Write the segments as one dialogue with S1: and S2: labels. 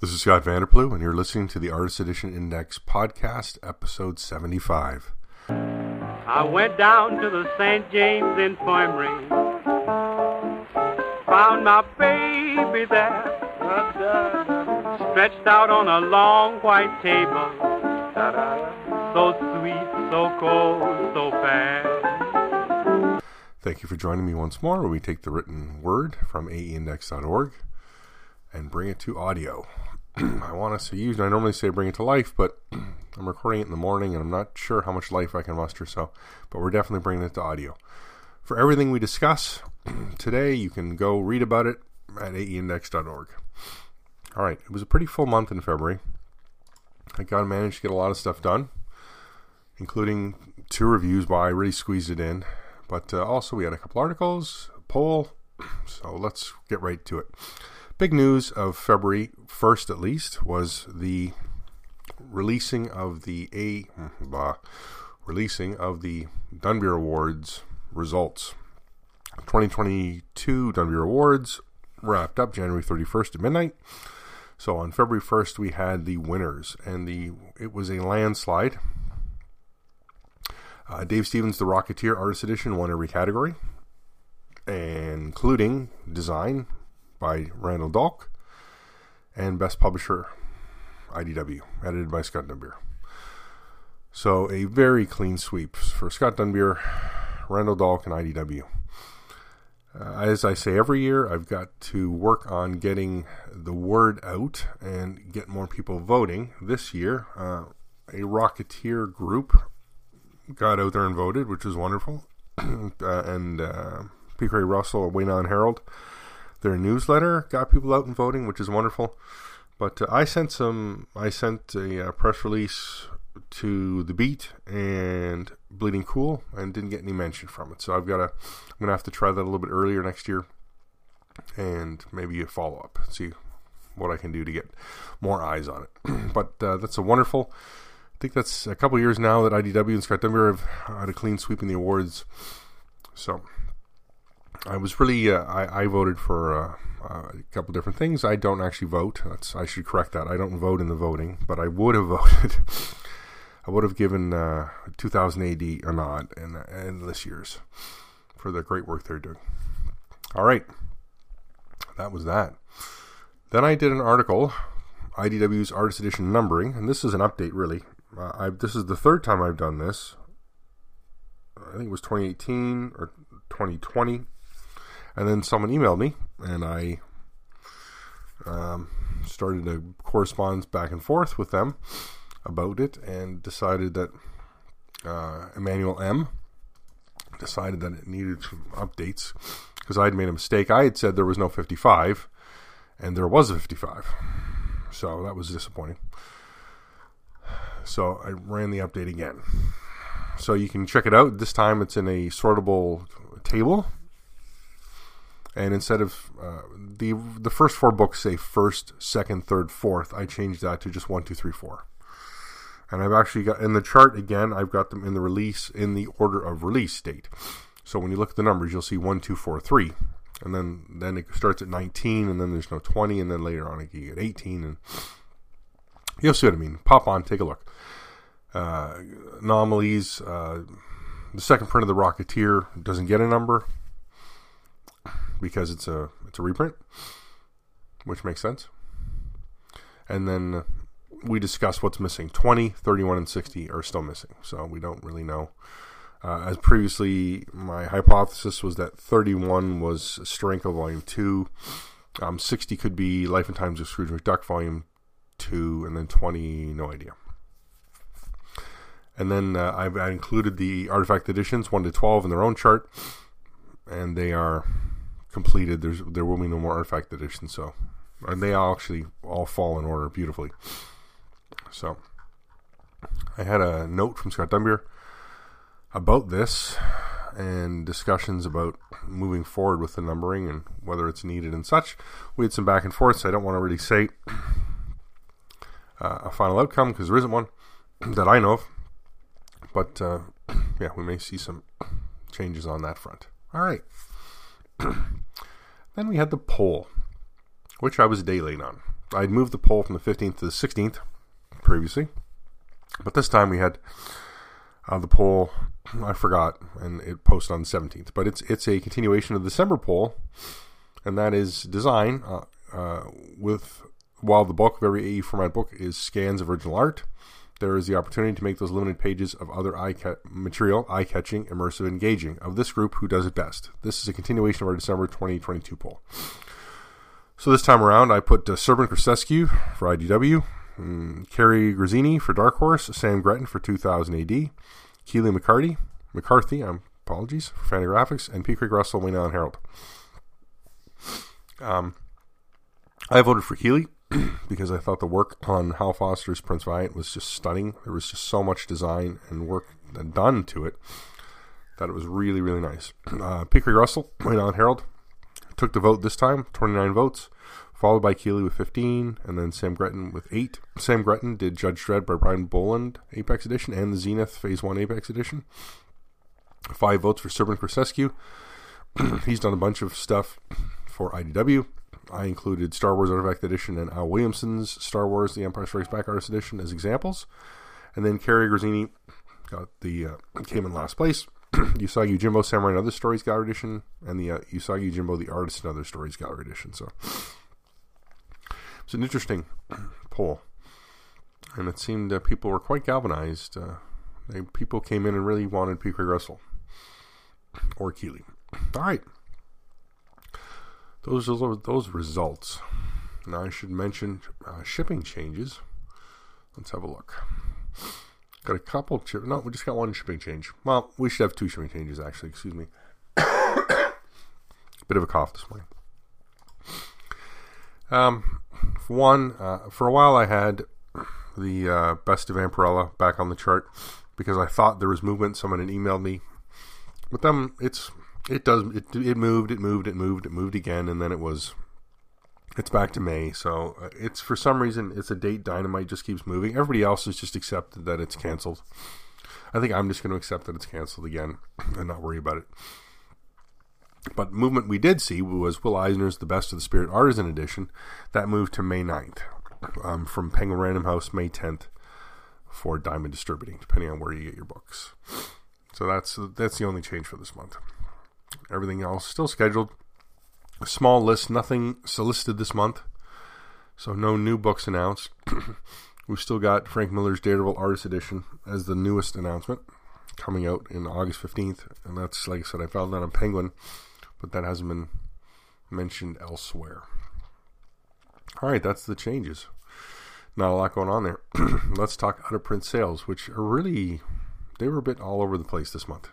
S1: This is Scott Vanderplu, and you're listening to the Artist Edition Index podcast, episode 75.
S2: I went down to the St. James Infirmary, found my baby there, stretched out on a long white table, so sweet, so cold, so fair.
S1: Thank you for joining me once more where we take the written word from aeindex.org and bring it to audio. I want us to use, I normally say bring it to life, but I'm recording it in the morning and I'm not sure how much life I can muster, so, but we're definitely bringing it to audio. For everything we discuss today, you can go read about it at aeindex.org. All right, it was a pretty full month in February. I got to manage to get a lot of stuff done, including two reviews, but I really squeezed it in. But uh, also, we had a couple articles, a poll, so let's get right to it. Big news of February 1st, at least, was the releasing of the A blah, releasing of the Dunbier Awards results. 2022 Dunbier Awards wrapped up January 31st at midnight. So on February 1st, we had the winners, and the it was a landslide. Uh, Dave Stevens, The Rocketeer Artist Edition, won every category, including design, by Randall Dahlk, and Best Publisher IDW, edited by Scott Dunbier. So a very clean sweep for Scott Dunbier, Randall Dahlk, and IDW. Uh, as I say every year, I've got to work on getting the word out and get more people voting. This year, uh, a Rocketeer group got out there and voted, which is wonderful. uh, and uh, P. Craig Russell, Wayne Alan Harold, their newsletter got people out and voting, which is wonderful. But uh, I sent some. I sent a uh, press release to the Beat and Bleeding Cool, and didn't get any mention from it. So I've got to. I'm gonna have to try that a little bit earlier next year, and maybe a follow up. See what I can do to get more eyes on it. but uh, that's a wonderful. I think that's a couple years now that IDW and Scott Dunbier have had a clean sweep in the awards. So I was really uh, I, I, voted for uh, uh, a couple different things. I don't actually vote. That's I should correct that. I don't vote in the voting, but I would have voted. I would have given uh, 2000 AD a nod and and this year's for the great work they're doing. All right, that was that. Then I did an article, IDW's Artist Edition numbering, and this is an update really. Uh, this is the third time I've done this. I think it was 2018 or 2020 and then someone emailed me, and I um, started a correspondence back and forth with them about it, and decided that uh, Emmanuel M decided that it needed some updates because I had made a mistake. I had said there was no 55, and there was a 55, so that was disappointing. So I ran the update again. So you can check it out. This time it's in a sortable table and instead of uh, the the first four books say first, second, third, fourth, I changed that to just one, two, three, four. And I've actually got in the chart again. I've got them in the release in the order of release date. So when you look at the numbers, you'll see one, two, four, three, and then then it starts at nineteen, and then there's no twenty, and then later on you get eighteen, and you'll see what I mean. Pop on, take a look. Uh, anomalies. Uh, the second print of the Rocketeer doesn't get a number because it's a it's a reprint, which makes sense. And then we discuss what's missing. 20, 31, and 60 are still missing, so we don't really know. Uh, as previously, my hypothesis was that 31 was Strength of Volume 2, um, 60 could be Life and Times of Scrooge McDuck Volume 2, and then 20, no idea. And then uh, I've included the artifact editions 1 to 12 in their own chart, and they are completed. There's there will be no more artifact editions, so and they all actually all fall in order beautifully. So I had a note from Scott Dunbier about this and discussions about moving forward with the numbering and whether it's needed and such. We had some back and forth, so I don't want to really say uh, a final outcome because there isn't one that I know of. But uh, yeah, we may see some changes on that front. All right. then we had the poll, which I was day late on. I'd moved the poll from the 15th to the 16th previously, but this time we had uh, the poll. I forgot, and it posted on the 17th. But it's it's a continuation of the December poll, and that is design uh, uh, with while the bulk of every AE format book is scans of original art. There is the opportunity to make those limited pages of other eye ca- material eye catching, immersive, engaging. Of this group, who does it best? This is a continuation of our December 2022 poll. So this time around, I put uh, Serban Cristescu for IDW, um, Cary Grazzini for Dark Horse, Sam Gretton for 2000 AD, Keely McCarty, McCarthy, um, apologies, for Fantagraphics, and P. Craig Russell, Wayne Alan Harold. Um, I voted for Keely because I thought the work on Hal Foster's Prince Valiant was just stunning. There was just so much design and work done to it that it was really, really nice. Uh, P. Craig Russell, Wayne Alan Harold, took the vote this time, 29 votes, followed by Keely with 15, and then Sam Gretton with 8. Sam Gretton did Judge Dredd by Brian Bolland Apex Edition and the Zenith Phase 1 Apex Edition. Five votes for Serban Cristescu. He's done a bunch of stuff for IDW. I included Star Wars Artifact Edition and Al Williamson's Star Wars The Empire Strikes Back Artist Edition as examples. And then Cary Grazzini got the uh, came in last place. Usagi Yojimbo Samurai and Other Stories Gallery Edition, and the uh, Usagi Yojimbo The Artist and Other Stories Gallery Edition. So it's an interesting poll, and it seemed uh, people were quite galvanized. Uh, they, people came in and really wanted P. Craig Russell or Keely. All right, those are those results. Now I should mention uh, shipping changes. Let's have a look. Got a couple. Chi- no, we just got one shipping change. Well, we should have two shipping changes actually. Excuse me. Bit of a cough this morning. Um, for one, uh, for a while I had the uh, best of Vampirella back on the chart because I thought there was movement. Someone had emailed me, but then it's it does it it moved, it moved, it moved, it moved again, and then it was it's back to May, so uh, it's for some reason it's a date. Dynamite just keeps moving. Everybody else has just accepted that it's canceled. I think I'm just going to accept that it's canceled again and not worry about it. But movement we did see was Will Eisner's The Best of the Spirit Artisan Edition. That moved to May 9th um, from Penguin Random House May 10th for Diamond Distributing, depending on where you get your books. So that's that's the only change for this month. Everything else still scheduled a small list, nothing solicited this month. So no new books announced. We've still got Frank Miller's Daredevil Artist Edition as the newest announcement coming out in August 15th. And that's, like I said, I found that on Penguin, but that hasn't been mentioned elsewhere. All right, that's the changes. Not a lot going on there. Let's talk out of print sales, which are really, they were a bit all over the place this month,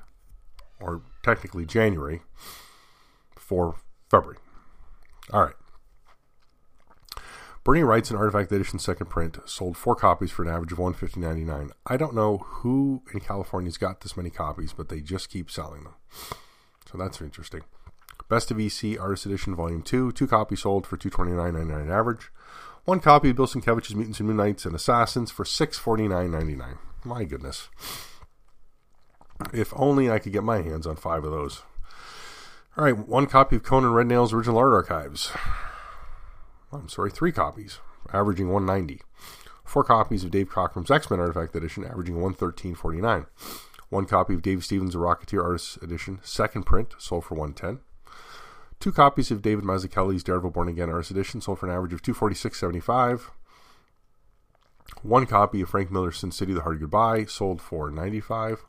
S1: or technically January for February. All right. Bernie Wrightson Artifact Edition second print sold four copies for an average of one fifty ninety nine. I don't know who in California's got this many copies, but they just keep selling them. So that's interesting. Best of EC Artist Edition Volume Two, two copies sold for two twenty nine ninety nine average. One copy of Bill Sienkiewicz's Mutants and Moon Knights and Assassins for six forty nine ninety nine. My goodness. If only I could get my hands on five of those. All right, one copy of Conan Red Nails original art archives. I'm sorry, three copies, averaging 190. Four copies of Dave Cockrum's X Men Artifact Edition, averaging 113.49. One copy of Dave Stevens' Rocketeer Artist Edition, second print, sold for 110. Two copies of David Mazzucchelli's Daredevil Born Again Artist Edition, sold for an average of 246.75. One copy of Frank Miller's Sin City: The Hard Goodbye, sold for 95.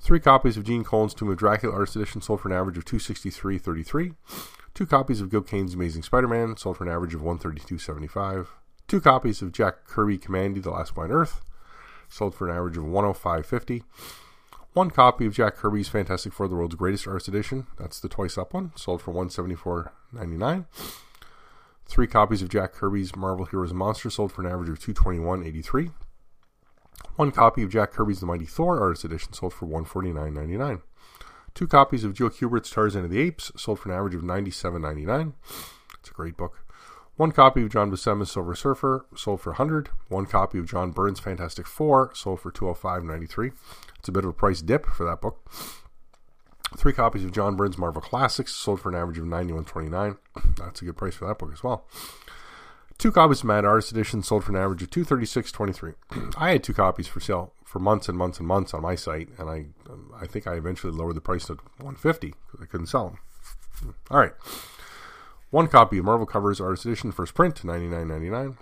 S1: Three copies of Gene Colan's Tomb of Dracula Artist Edition sold for an average of 263.33. Two copies of Gil Kane's Amazing Spider-Man sold for an average of 132.75. Two copies of Jack Kirby Kamandi The Last Boy on Earth sold for an average of 105.50. One copy of Jack Kirby's Fantastic Four: The World's Greatest Artist Edition, that's the twice up one, sold for 174.99. Three copies of Jack Kirby's Marvel Heroes and Monsters sold for an average of 221.83. One copy of Jack Kirby's The Mighty Thor Artist Edition sold for $149.99. Two copies of Joe Kubert's Tarzan of the Apes sold for an average of $97.99. It's a great book. One copy of John Buscema's Silver Surfer sold for 100. One copy of John Byrne's Fantastic Four sold for 205.93. It's a bit of a price dip for that book. Three copies of John Byrne's Marvel Classics sold for an average of 91.29. That's a good price for that book as well. Two copies of Mad Artist Edition sold for an average of two thirty six twenty three. I had two copies for sale for months and months and months on my site, and I um, I think I eventually lowered the price to one fifty because I couldn't sell them. Hmm. All right, one copy of Marvel Covers Artist Edition first print ninety nine ninety nine.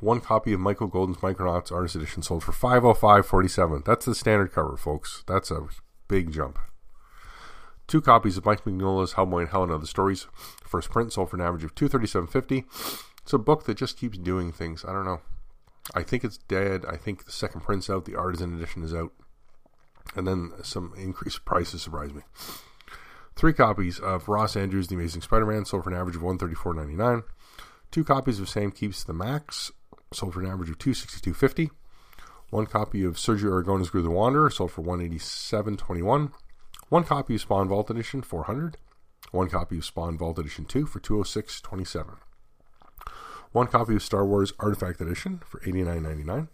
S1: One copy of Michael Golden's Micronauts Artist Edition sold for five oh five forty seven. That's the standard cover, folks. That's a big jump. Two copies of Mike Mignola's Hellboy and Hell and Other Stories. First print sold for an average of two thirty seven fifty. It's a book that just keeps doing things. I don't know. I think it's dead. I think the second print's out. The artisan edition is out. And then some increased prices surprised me. Three copies of Ross Andru's The Amazing Spider-Man sold for an average of one thirty four ninety nine. Two copies of Sam Kieth's The Maxx sold for an average of two sixty two fifty. One copy of Sergio Aragonés Groo the Wanderer sold for one eighty seven twenty one. Copy of Spawn Vault Edition four hundred. One copy of Spawn Vault Edition two for two oh six twenty seven. One copy of Star Wars Artifact Edition for eighty nine ninety nine.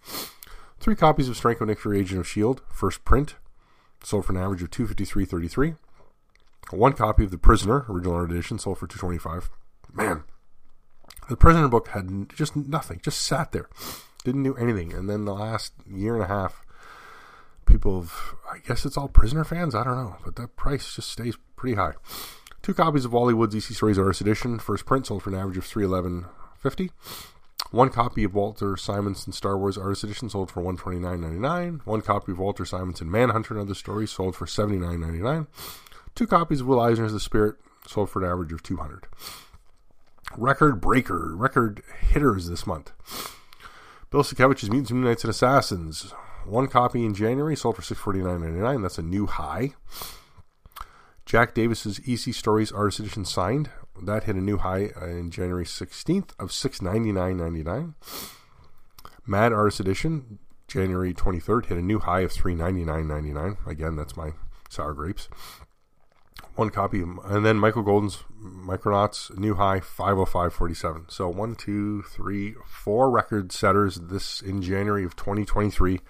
S1: Three copies of Steranko Nick Fury Agent of Shield first print sold for an average of two fifty three thirty three. One copy of The Prisoner Original Art Edition sold for two twenty five. Man, the Prisoner book had just nothing, just sat there, didn't do anything. And then the last year and a half, people have, I guess it's all Prisoner fans, I don't know, but that price just stays pretty high. Two copies of Wally Wood's EC Stories Artist Edition, first print, sold for an average of three eleven fifty. One copy of Walter Simonson Star Wars Artist Edition sold for one twenty nine ninety nine. One copy of Walter Simonson Manhunter and Other Stories sold for seventy nine ninety nine. Two copies of Will Eisner's The Spirit sold for an average of two hundred. Record breaker, record hitters this month. Bill Sienkiewicz's Mutants, Knights, and Assassins. One copy in January sold for six forty nine ninety nine. That's a new high. Jack Davis's EC Stories Artist Edition signed. That hit a new high in January 16th of six ninety nine ninety nine. Mad Artist Edition, January 23rd, hit a new high of three ninety nine ninety nine. Again, that's my sour grapes. One copy, and then Michael Golden's Micronauts, new high five oh five forty seven. So one, two, three, four record setters this in January of twenty twenty three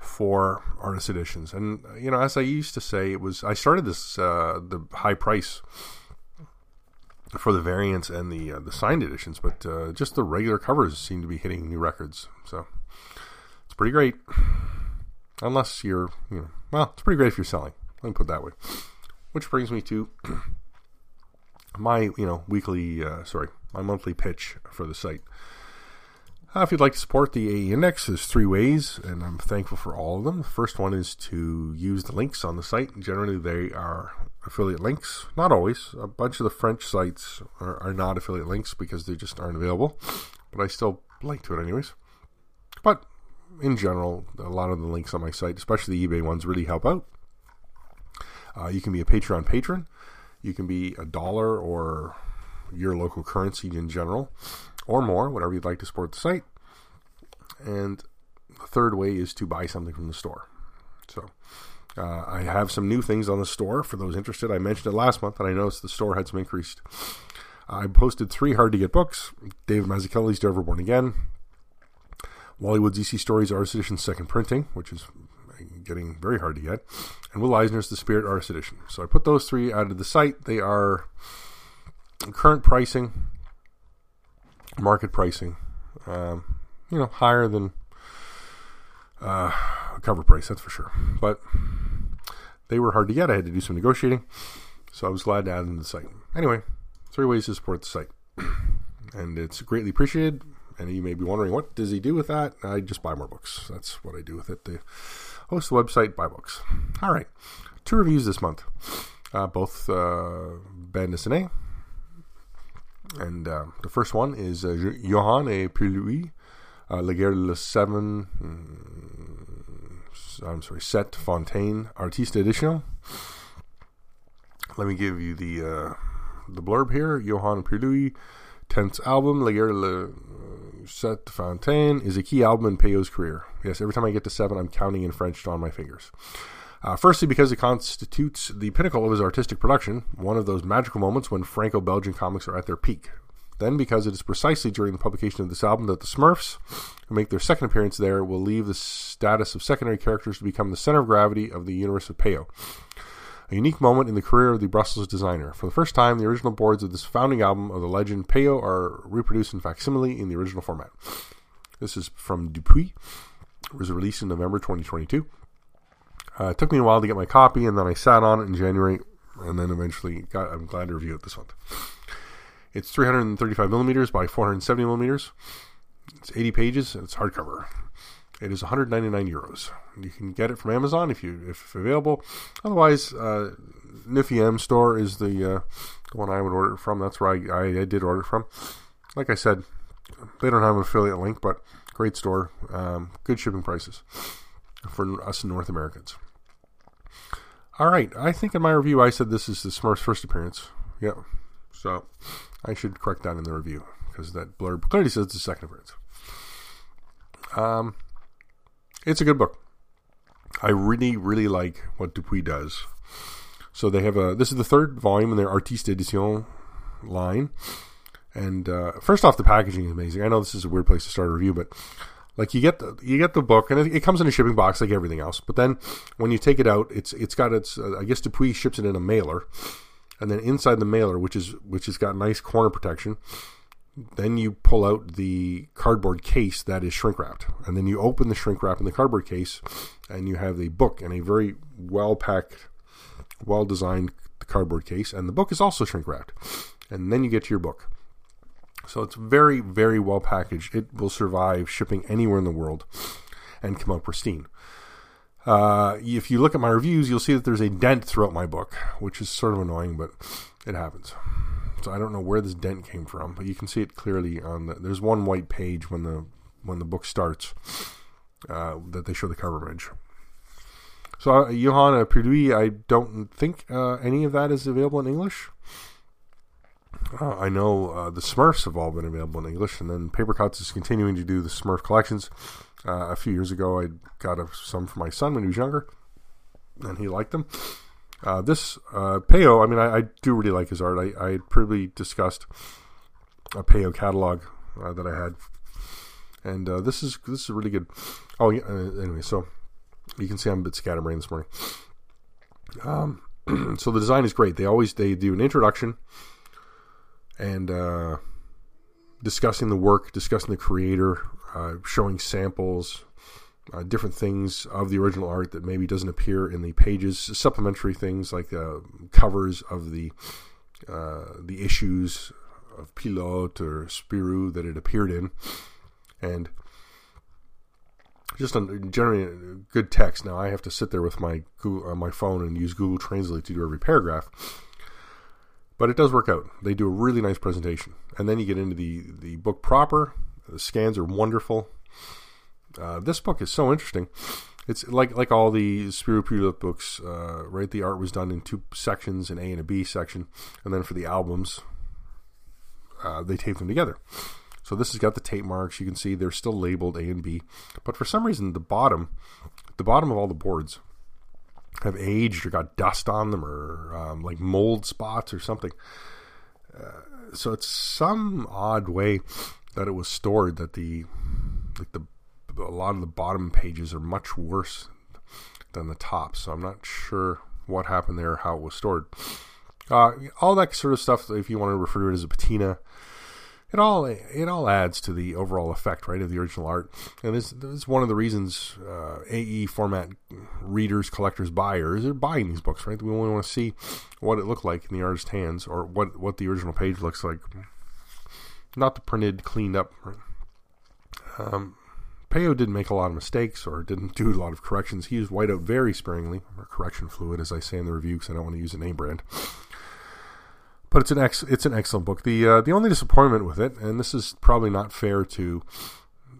S1: for artist editions. And you know, as I used to say, it was I started this uh, the high price for the variants and the uh, the signed editions, but uh, just the regular covers seem to be hitting new records. So it's pretty great. Unless you're, you know, well, it's pretty great if you're selling. Let me put it that way. Which brings me to my, you know, weekly, uh, sorry, my monthly pitch for the site. Uh, if you'd like to support the AE Index, there's three ways, and I'm thankful for all of them. The first one is to use the links on the site. Generally, they are affiliate links. Not always. A bunch of the French sites are, are not affiliate links because they just aren't available. But I still link to it anyways. But in general, a lot of the links on my site, especially the eBay ones, really help out. Uh, you can be a Patreon patron. You can be a dollar or your local currency in general, or more, whatever you'd like to support the site. And the third way is to buy something from the store. So uh, I have some new things on the store for those interested. I mentioned it last month, and I noticed the store had some increased. I posted three hard to get books David Mazzucchelli's To Born Again, Wally Wood's EC Stories Artist Edition Second Printing, which is getting very hard to get, and Will Eisner's The Spirit Artist Edition. So I put those three out of the site. They are current pricing, market pricing, um, you know, higher than uh, cover price, that's for sure. But they were hard to get. I had to do some negotiating, so I was glad to add them to the site. Anyway, three ways to support the site, and it's greatly appreciated. And you may be wondering, what does he do with that? I just buy more books. That's what I do with it. They host the website, buy books. All right, two reviews this month, uh, both uh. And uh, the first one is uh, Johan et Pierre-Louis, uh, La Guerre de Seven, mm, I'm sorry, Set Fontaine, Artiste Edition. Let me give you the uh, the blurb here. Johan and Pierre-Louis, 10th album, La Guerre de la Sept Fontaine, is a key album in Peyo's career. Yes, every time I get to seven, I'm counting in French on my fingers. Uh, firstly, because it constitutes the pinnacle of his artistic production, one of those magical moments when Franco Belgian comics are at their peak. Then, because it is precisely during the publication of this album that the Smurfs, who make their second appearance there, will leave the status of secondary characters to become the center of gravity of the universe of Peyo. a unique moment in the career of the Brussels designer. For the first time, the original boards of this founding album of the legend Peyo are reproduced in facsimile in the original format. This is from Dupuis. It was released in November 2022. Uh, it took me a while to get my copy, and then I sat on it in January, and then eventually got. I'm glad to review it this month. It's 335 millimeters by 470 millimeters. It's 80 pages, and it's hardcover. It is 199 euros. You can get it from Amazon if you if available. Otherwise, uh, Nifiem store is the, uh, one I would order it from. That's where I, I, I, did order it from. Like I said, they don't have an affiliate link, but great store, um, good shipping prices for us North Americans. All right, I think in my review I said this is the Smurfs' first appearance. Yeah, so I should correct that in the review because that blurb clearly says it's the second appearance. Um, it's a good book. I really, really like what Dupuis does. So they have a. This is the third volume in their Artiste Edition line. And uh, first off, the packaging is amazing. I know this is a weird place to start a review, but like you get the you get the book, and it, it comes in a shipping box like everything else. But then when you take it out, it's it's got its. Uh, I guess Dupuis ships it in a mailer, and then inside the mailer, which is which has got nice corner protection, then you pull out the cardboard case that is shrink wrapped, and then you open the shrink wrap in the cardboard case, and you have the book in a very well packed, well designed cardboard case, and the book is also shrink wrapped, and then you get to your book. So it's very, very well packaged. It will survive shipping anywhere in the world and come out pristine. Uh, if you look at my reviews, you'll see that there's a dent throughout my book, which is sort of annoying, but it happens. So I don't know where this dent came from, but you can see it clearly on the. There's one white page when the when the book starts uh, that they show the cover image. So uh, Johanna Perdui, I don't think uh, any of that is available in English. Uh, I know uh, the Smurfs have all been available in English, and then Papercutz is continuing to do the Smurf collections. Uh, a few years ago, I got a, some for my son when he was younger, and he liked them. Uh, this uh, Peyo, I mean, I, I, do really like his art. I, I previously discussed a Peyo catalog uh, that I had, and uh, this is this is really good. Oh, yeah, anyway, so you can see I'm a bit scatterbrained this morning. Um, so the design is great. They always they do an introduction and uh, discussing the work, discussing the creator, showing samples, uh, different things of the original art that maybe doesn't appear in the pages, supplementary things like uh, covers of the uh, the issues of Pilote or Spirou that it appeared in, and just generally good text. Now I have to sit there with my Google, uh, my phone and use Google Translate to do every paragraph. But it does work out. They do a really nice presentation, and then you get into the the book proper. The scans are wonderful. Uh, this book is so interesting. It's like like all the Spirou Pilote books, uh, right? The art was done in two sections, an A and a B section, and then for the albums, uh, they taped them together. So this has got the tape marks. You can see they're still labeled A and B, but for some reason the bottom, the bottom of all the boards, have aged or got dust on them or um, like mold spots or something. Uh, so it's some odd way that it was stored that the like the a lot of the bottom pages are much worse than the top. So I'm not sure what happened there, how it was stored. Uh, all that sort of stuff. If you want to refer to it as a patina, it all it all adds to the overall effect, right, of the original art. And this, this is one of the reasons uh, AE format readers, collectors, buyers are buying these books, right? We only want to see what it looked like in the artist's hands, or what what the original page looks like, not the printed, cleaned up. Um, Peyo didn't make a lot of mistakes or didn't do a lot of corrections. He used whiteout very sparingly, or correction fluid, as I say in the review, because I don't want to use a name brand. But it's an ex- it's an excellent book. The uh, the only disappointment with it, and this is probably not fair to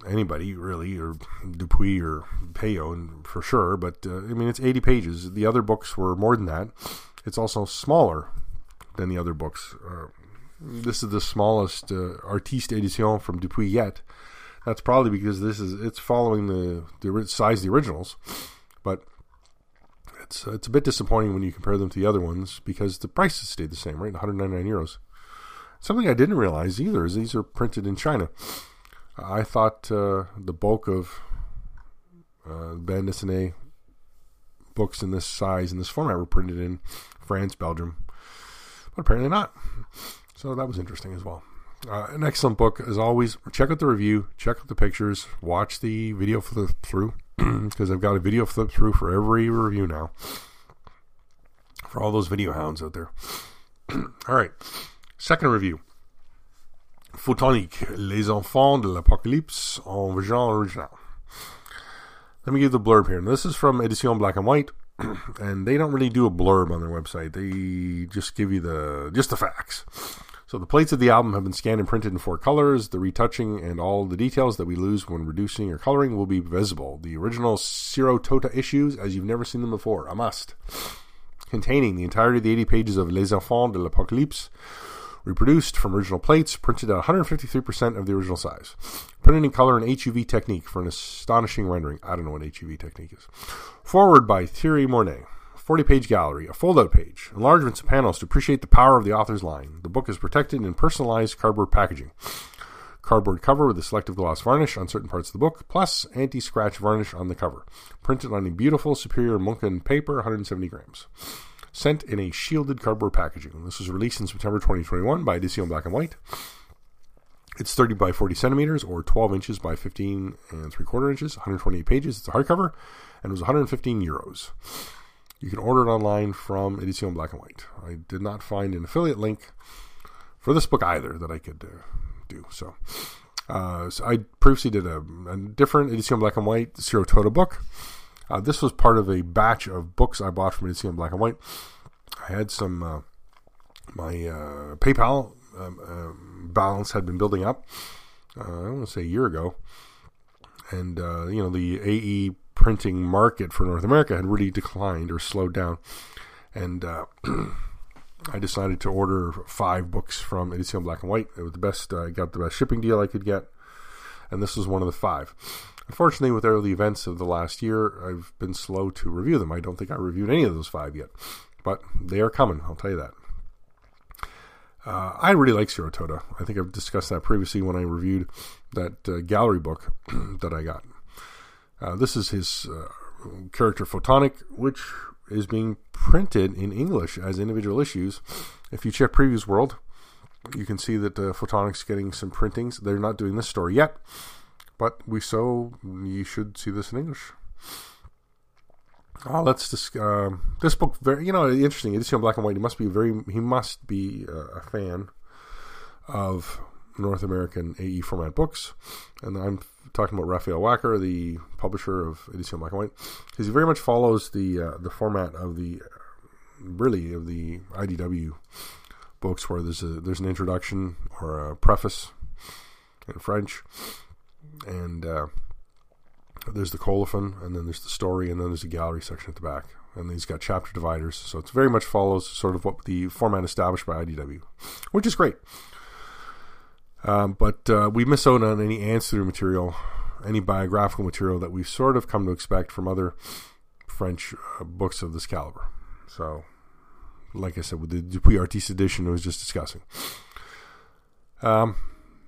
S1: anybody really, or Dupuis or and for sure. But uh, I mean, it's 80 pages. The other books were more than that. It's also smaller than the other books. Uh, this is the smallest uh, artiste edition from Dupuis yet that's probably because this is it's following the the size of the originals, but it's it's a bit disappointing when you compare them to the other ones because the prices stayed the same, right? 199 euros. Something I didn't realize either is these are printed in China. I thought uh, the bulk of uh, books in this size and this format were printed in France, Belgium, but apparently not. So that was interesting as well. Uh, an excellent book as always. Check out the review, check out the pictures, watch the video flip through because I've got a video flip through for every review now. For all those video hounds out there. all right, second review. Photonik, Les Enfants de l'Apocalypse en version original. Let me give the blurb here. this is from Edition Black and White, and they don't really do a blurb on their website. They just give you the just the facts. So the plates of the album have been scanned and printed in four colors. The retouching and all the details that we lose when reducing or coloring will be visible. The original Ciro Tota issues, as you've never seen them before, a must. Containing the entirety of the 80 pages of Les Enfants de l'Apocalypse, reproduced from original plates, printed at 153% of the original size. Printed in color and HUV technique for an astonishing rendering. I don't know what HUV technique is. Forward by Thierry Mornet. 40 page gallery, a fold out page, enlargements of panels to appreciate the power of the author's line. The book is protected in personalized cardboard packaging. Cardboard cover with a selective gloss varnish on certain parts of the book, plus anti scratch varnish on the cover. Printed on a beautiful Superior Munken paper, 170 grams. Sent in a shielded cardboard packaging. This was released in September 2021 by Edition Black and White. It's 30 by 40 centimeters or 12 inches by 15 and 3 quarter inches, 128 pages. It's a hardcover and it was 115 euros. You can order it online from Edition Black and White. I did not find an affiliate link for this book either that I could uh, do. So, uh, so, I previously did a, a, different Edition Black and White Ciro Tota book. Uh, this was part of a batch of books I bought from Edition Black and White. I had some, uh, my uh, PayPal um, um, balance had been building up, uh, I want to say a year ago. And, you know, the AE printing market for North America had really declined or slowed down. And uh, I decided to order five books from Edition Black and White. It was the best. I uh, got the best shipping deal I could get, and this was one of the five. Unfortunately, with all the events of the last year, I've been slow to review them. I don't think I reviewed any of those five yet, but they are coming. I'll tell you that. Uh, I really like Ciro Tota. I think I've discussed that previously when I reviewed that uh, gallery book that I got. Uh, this is his uh, character Photonik, which is being printed in English as individual issues. If you check Previews World, you can see that uh, Photonik's getting some printings. They're not doing this story yet, but we so you should see this in English. Uh, let's just uh, this book very you know interesting. It's in black and white. He must be very he must be uh, a fan of North American AE format books, and I'm talking about Raphael Wacker, the publisher of Edition Black and White, because he very much follows the uh, the format of the really of the IDW books, where there's a there's an introduction or a preface in French, and uh, there's the colophon, and then there's the story, and then there's a gallery section at the back, and he's got chapter dividers, so it very much follows sort of what the format established by IDW, which is great. Um, but uh, we miss out on any ancillary material, any biographical material that we've sort of come to expect from other French uh, books of this caliber. So, like I said, with the Dupuis Artiste edition, I was just discussing. Um,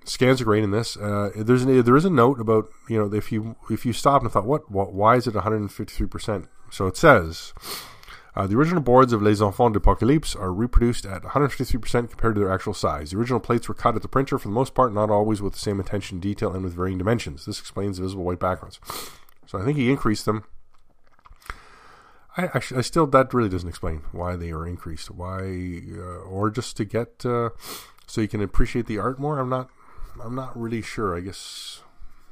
S1: scans are great in this. Uh, there's an, there is a note about you know if you if you stop and thought what, what why is it 153 percent? So it says uh, the original boards of Les Enfants d'Apocalypse are reproduced at 153% compared to their actual size. The original plates were cut at the printer for the most part, not always with the same attention to detail and with varying dimensions. This explains the visible white backgrounds. So I think he increased them. I I still that really doesn't explain why they are increased. Why, uh, or just to get uh, so you can appreciate the art more. I'm not, I'm not really sure. I guess,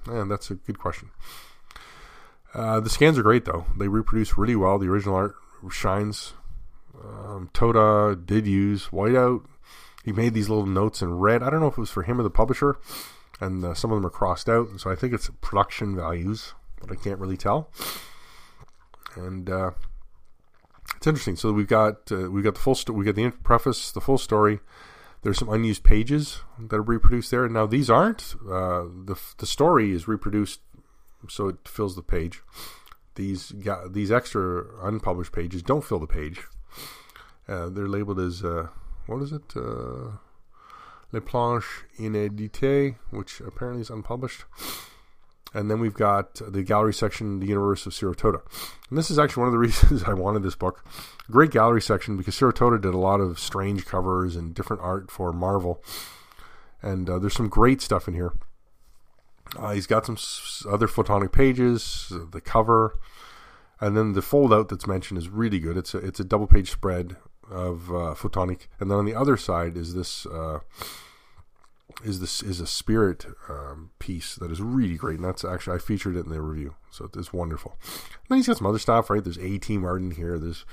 S1: yeah, that's a good question. Uh, the scans are great though; they reproduce really well the original art shines. Um, Tota did use whiteout. He made these little notes in red. I don't know if it was for him or the publisher, and uh, some of them are crossed out. So I think it's production values, but I can't really tell. And uh, it's interesting. So we've got uh, we've got the full sto- we got the preface, the full story. There's some unused pages that are reproduced there. Now these aren't. Uh, the the story is reproduced, so it fills the page these these extra unpublished pages don't fill the page. Uh, they're labeled as uh, what is it? Uh, Les planches inédites, which apparently is unpublished. And then we've got the gallery section, The Universe of Ciro Toda. And this is actually one of the reasons I wanted this book. Great gallery section because Ciro Toda did a lot of strange covers and different art for Marvel. And uh, there's some great stuff in here. Uh, he's got some other photonic pages, the cover, and then the fold out that's mentioned is really good. It's a, it's a double page spread of uh, photonic, and then on the other side is this uh, is this is a spirit um, piece that is really great, and that's actually I featured it in the review, so it's wonderful. And then he's got some other stuff, right? There's A Team art in here. There's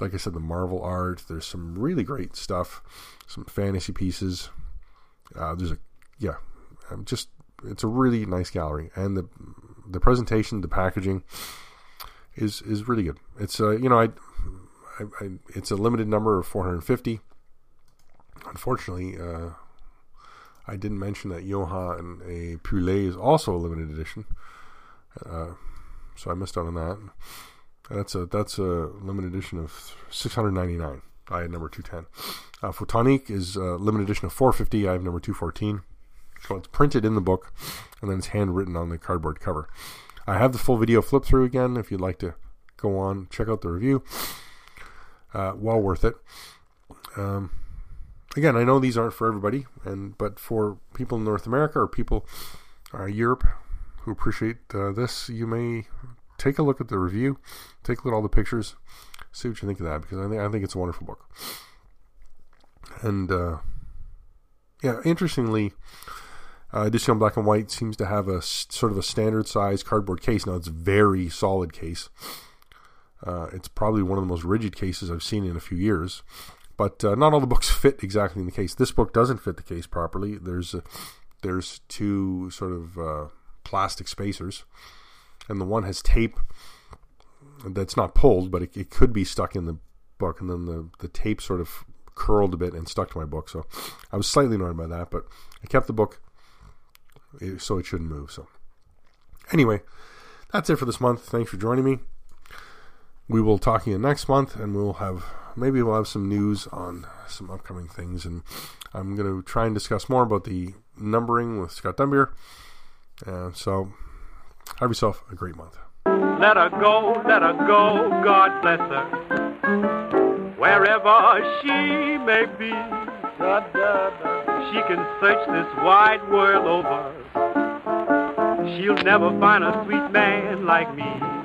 S1: like I said, the Marvel art. There's some really great stuff, some fantasy pieces. Uh, there's a yeah, um, just it's a really nice gallery, and the the presentation, the packaging is is really good. It's uh, you know I, I, I it's a limited number of 450. Unfortunately, uh, I didn't mention that Johann a Poulet is also a limited edition, uh, so I missed out on that. That's a that's a limited edition of 699. I had number 210. Uh, Photonik is a limited edition of 450. I have number 214. So it's printed in the book, and then it's handwritten on the cardboard cover. I have the full video flip through again if you'd like to go on check out the review. Uh, well worth it. Um, again, I know these aren't for everybody, and but for people in North America or people uh, Europe who appreciate uh, this, you may take a look at the review, take a look at all the pictures, see what you think of that because I think I think it's a wonderful book. And uh, yeah, interestingly, uh, Edition Black and White seems to have a sort of a standard size cardboard case. Now it's very solid case. Uh, it's probably one of the most rigid cases I've seen in a few years. But uh, not all the books fit exactly in the case. This book doesn't fit the case properly. There's a, there's two sort of uh, plastic spacers, and the one has tape that's not pulled, but it, it could be stuck in the book, and then the the tape sort of curled a bit and stuck to my book. So I was slightly annoyed by that, but I kept the book so it shouldn't move. So anyway, that's it for this month. Thanks for joining me. We will talk again next month, and we'll have maybe we'll have some news on some upcoming things, and I'm going to try and discuss more about the numbering with Scott Dunbier. Uh, so have yourself a great month.
S2: Let her go, let her go, God bless her. Wherever she may be, she can search this wide world over. She'll never find a sweet man like me.